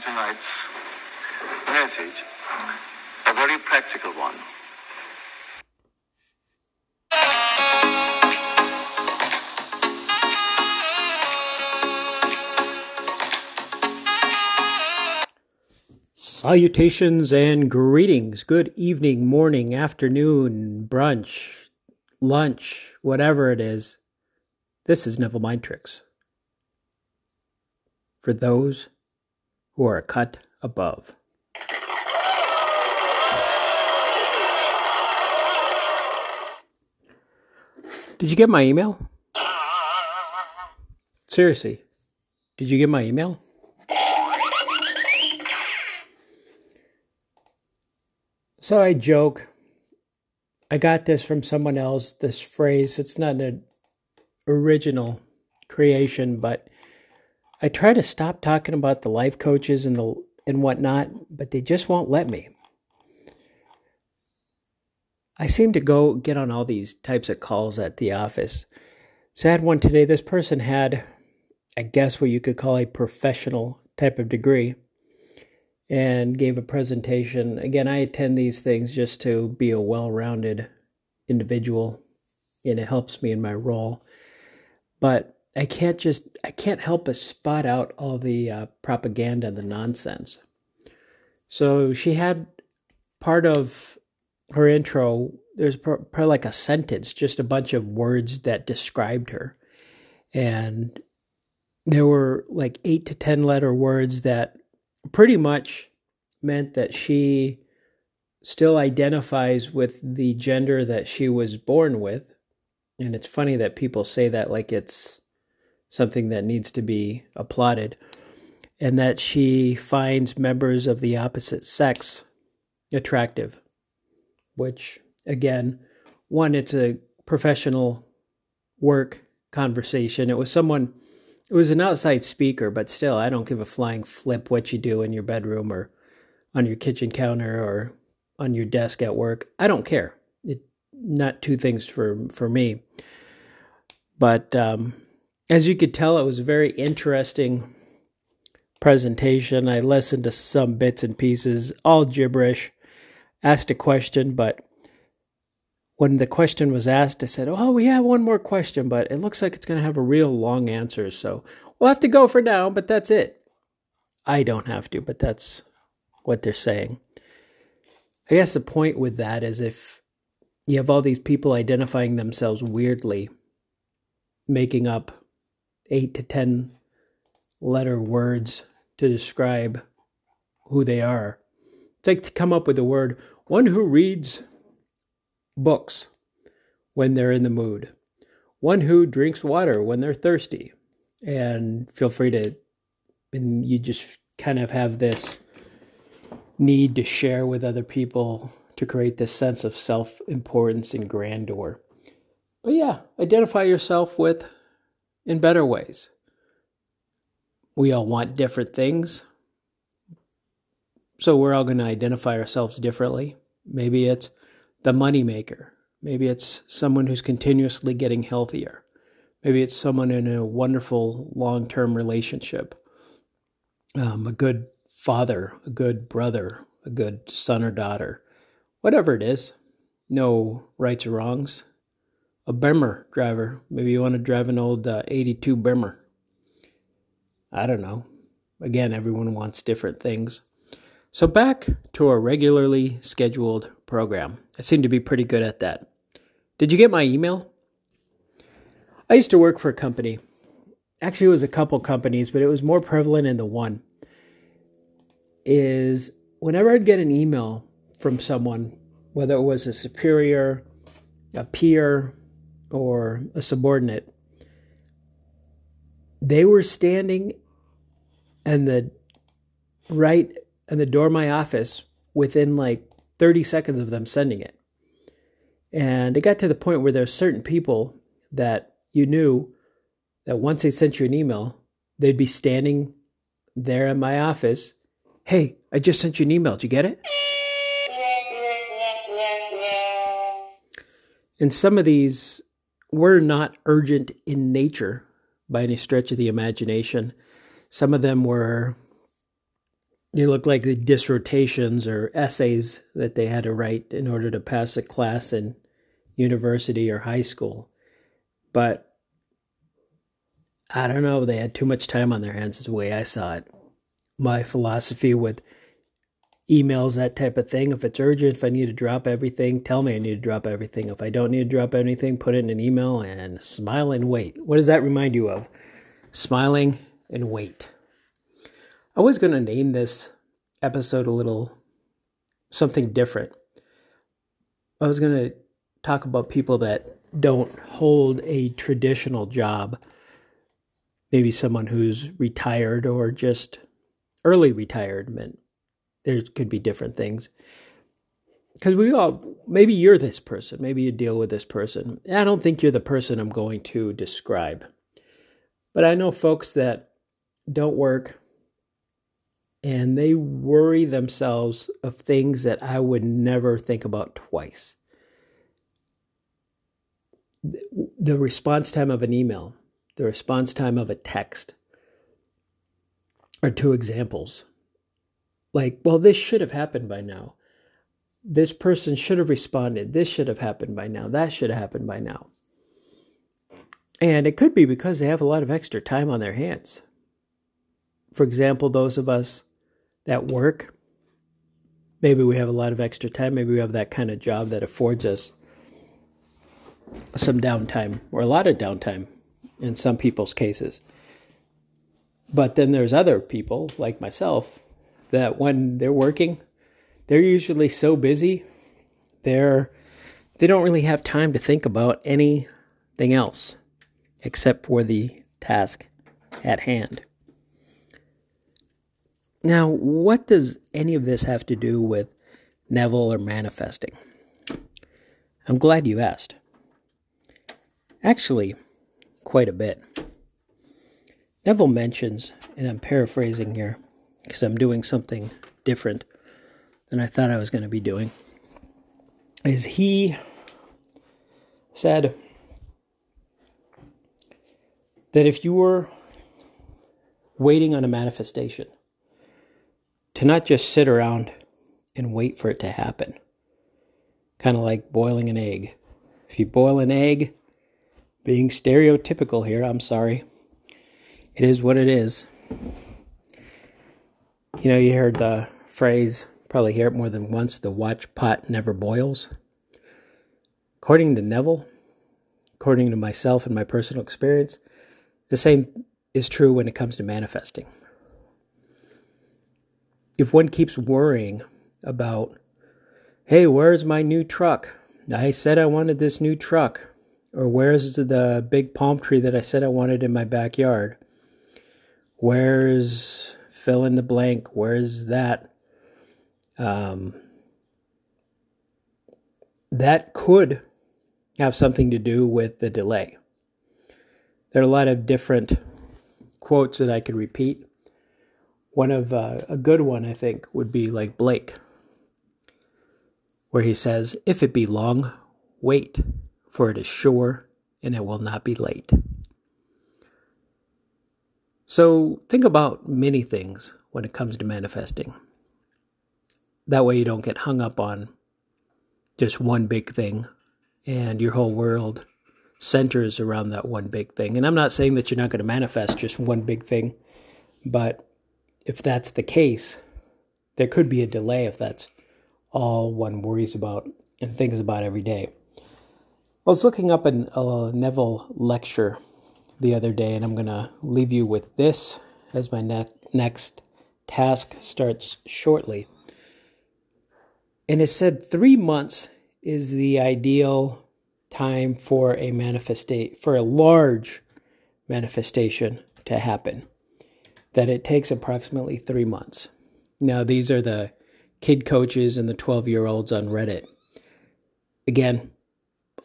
tonight's message a very practical one. Salutations and greetings. Good evening, morning, afternoon, brunch, lunch, whatever it is. This is Neville Mind Tricks. For those who are a cut above. Did you get my email? Seriously, did you get my email? So I joke. I got this from someone else, this phrase. It's not an original creation, but I try to stop talking about the life coaches and the and whatnot, but they just won't let me. I seem to go get on all these types of calls at the office. Sad one today. This person had, I guess, what you could call a professional type of degree and gave a presentation. Again, I attend these things just to be a well rounded individual, and it helps me in my role. But I can't just, I can't help but spot out all the uh, propaganda and the nonsense. So she had part of her intro, there's probably like a sentence, just a bunch of words that described her. And there were like eight to 10 letter words that pretty much meant that she still identifies with the gender that she was born with. And it's funny that people say that like it's something that needs to be applauded. And that she finds members of the opposite sex attractive which again, one, it's a professional work conversation. It was someone, it was an outside speaker, but still, I don't give a flying flip what you do in your bedroom or on your kitchen counter or on your desk at work. I don't care. It not two things for for me. But um, as you could tell, it was a very interesting presentation. I listened to some bits and pieces, all gibberish asked a question, but when the question was asked, I said, Oh, we have one more question, but it looks like it's going to have a real long answer. So we'll have to go for now, but that's it. I don't have to, but that's what they're saying. I guess the point with that is if you have all these people identifying themselves weirdly, making up eight to 10 letter words to describe who they are, it's like to come up with the word one who reads books when they're in the mood, one who drinks water when they're thirsty. And feel free to, and you just kind of have this need to share with other people to create this sense of self importance and grandeur. But yeah, identify yourself with in better ways. We all want different things. So we're all going to identify ourselves differently. Maybe it's the moneymaker. Maybe it's someone who's continuously getting healthier. Maybe it's someone in a wonderful long term relationship. Um, a good father, a good brother, a good son or daughter. Whatever it is, no rights or wrongs. A Beamer driver. Maybe you want to drive an old uh, 82 Beamer. I don't know. Again, everyone wants different things. So, back to our regularly scheduled program. I seem to be pretty good at that. Did you get my email? I used to work for a company. Actually, it was a couple companies, but it was more prevalent in the one. Is whenever I'd get an email from someone, whether it was a superior, a peer, or a subordinate, they were standing and the right and the door of my office within like 30 seconds of them sending it. And it got to the point where there's certain people that you knew that once they sent you an email, they'd be standing there in my office. Hey, I just sent you an email. Did you get it? And some of these were not urgent in nature by any stretch of the imagination. Some of them were They looked like the dissertations or essays that they had to write in order to pass a class in university or high school. But I don't know, they had too much time on their hands, is the way I saw it. My philosophy with emails, that type of thing, if it's urgent, if I need to drop everything, tell me I need to drop everything. If I don't need to drop anything, put it in an email and smile and wait. What does that remind you of? Smiling and wait. I was going to name this episode a little something different. I was going to talk about people that don't hold a traditional job. Maybe someone who's retired or just early retirement. There could be different things. Because we all, maybe you're this person, maybe you deal with this person. I don't think you're the person I'm going to describe. But I know folks that don't work and they worry themselves of things that I would never think about twice. The response time of an email, the response time of a text are two examples. Like, well, this should have happened by now. This person should have responded. This should have happened by now. That should have happened by now. And it could be because they have a lot of extra time on their hands. For example, those of us that work. Maybe we have a lot of extra time. Maybe we have that kind of job that affords us some downtime or a lot of downtime in some people's cases. But then there's other people like myself that when they're working, they're usually so busy, they're they don't really have time to think about anything else except for the task at hand. Now, what does any of this have to do with Neville or manifesting? I'm glad you asked. Actually, quite a bit. Neville mentions, and I'm paraphrasing here because I'm doing something different than I thought I was going to be doing, is he said that if you were waiting on a manifestation, to not just sit around and wait for it to happen. Kind of like boiling an egg. If you boil an egg, being stereotypical here, I'm sorry. It is what it is. You know, you heard the phrase, probably hear it more than once the watch pot never boils. According to Neville, according to myself and my personal experience, the same is true when it comes to manifesting if one keeps worrying about, hey, where's my new truck? I said I wanted this new truck. Or where's the big palm tree that I said I wanted in my backyard? Where's fill in the blank? Where's that? Um, that could have something to do with the delay. There are a lot of different quotes that I could repeat one of uh, a good one, I think, would be like Blake, where he says, If it be long, wait, for it is sure and it will not be late. So think about many things when it comes to manifesting. That way you don't get hung up on just one big thing and your whole world centers around that one big thing. And I'm not saying that you're not going to manifest just one big thing, but if that's the case, there could be a delay if that's all one worries about and thinks about every day. I was looking up a, a Neville lecture the other day, and I'm going to leave you with this as my ne- next task starts shortly. And it said three months is the ideal time for a manifestate for a large manifestation to happen that it takes approximately three months. Now, these are the kid coaches and the 12 year olds on Reddit. Again,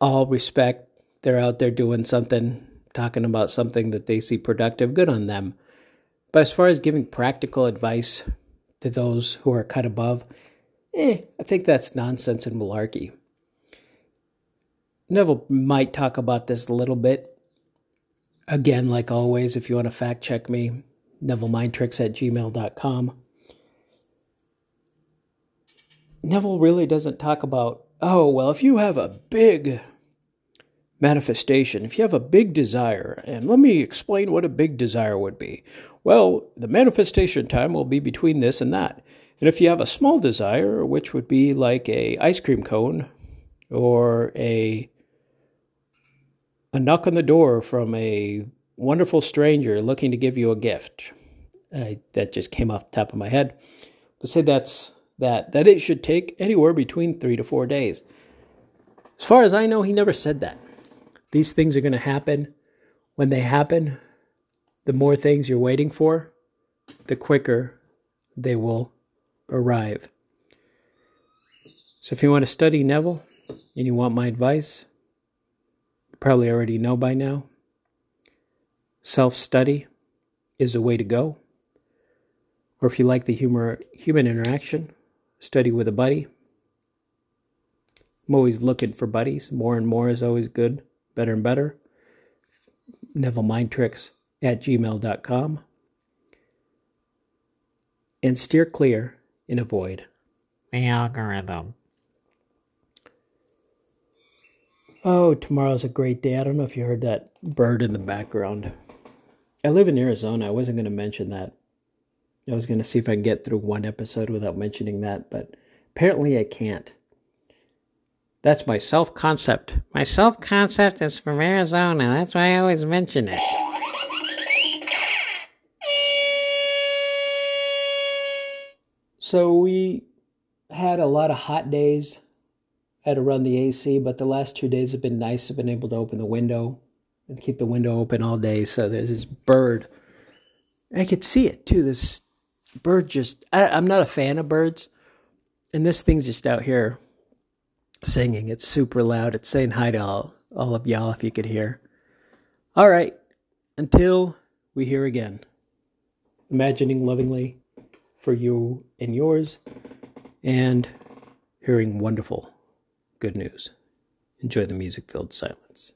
all respect. They're out there doing something, talking about something that they see productive. Good on them. But as far as giving practical advice to those who are cut above, eh, I think that's nonsense and malarkey. Neville might talk about this a little bit. Again, like always, if you want to fact check me, NevilleMindTricks at gmail.com. Neville really doesn't talk about, oh, well, if you have a big manifestation, if you have a big desire, and let me explain what a big desire would be. Well, the manifestation time will be between this and that. And if you have a small desire, which would be like a ice cream cone or a a knock on the door from a wonderful stranger looking to give you a gift. that just came off the top of my head. But say that's that that it should take anywhere between 3 to 4 days. As far as I know, he never said that. These things are going to happen. When they happen, the more things you're waiting for, the quicker they will arrive. So if you want to study Neville and you want my advice, you probably already know by now. Self study is a way to go. Or if you like the humor, human interaction, study with a buddy. I'm always looking for buddies. More and more is always good, better and better. Neville Mind Tricks at gmail.com. And steer clear and avoid the algorithm. Oh, tomorrow's a great day. I don't know if you heard that bird in the background. I live in Arizona. I wasn't going to mention that. I was going to see if I can get through one episode without mentioning that, but apparently I can't. That's my self concept. My self concept is from Arizona. That's why I always mention it. So we had a lot of hot days. I had to run the AC, but the last two days have been nice. I've been able to open the window and keep the window open all day. So there's this bird. I could see it too. This bird just, I, I'm not a fan of birds. And this thing's just out here singing. It's super loud. It's saying hi to all, all of y'all if you could hear. All right. Until we hear again. Imagining lovingly for you and yours, and hearing wonderful good news. Enjoy the music filled silence.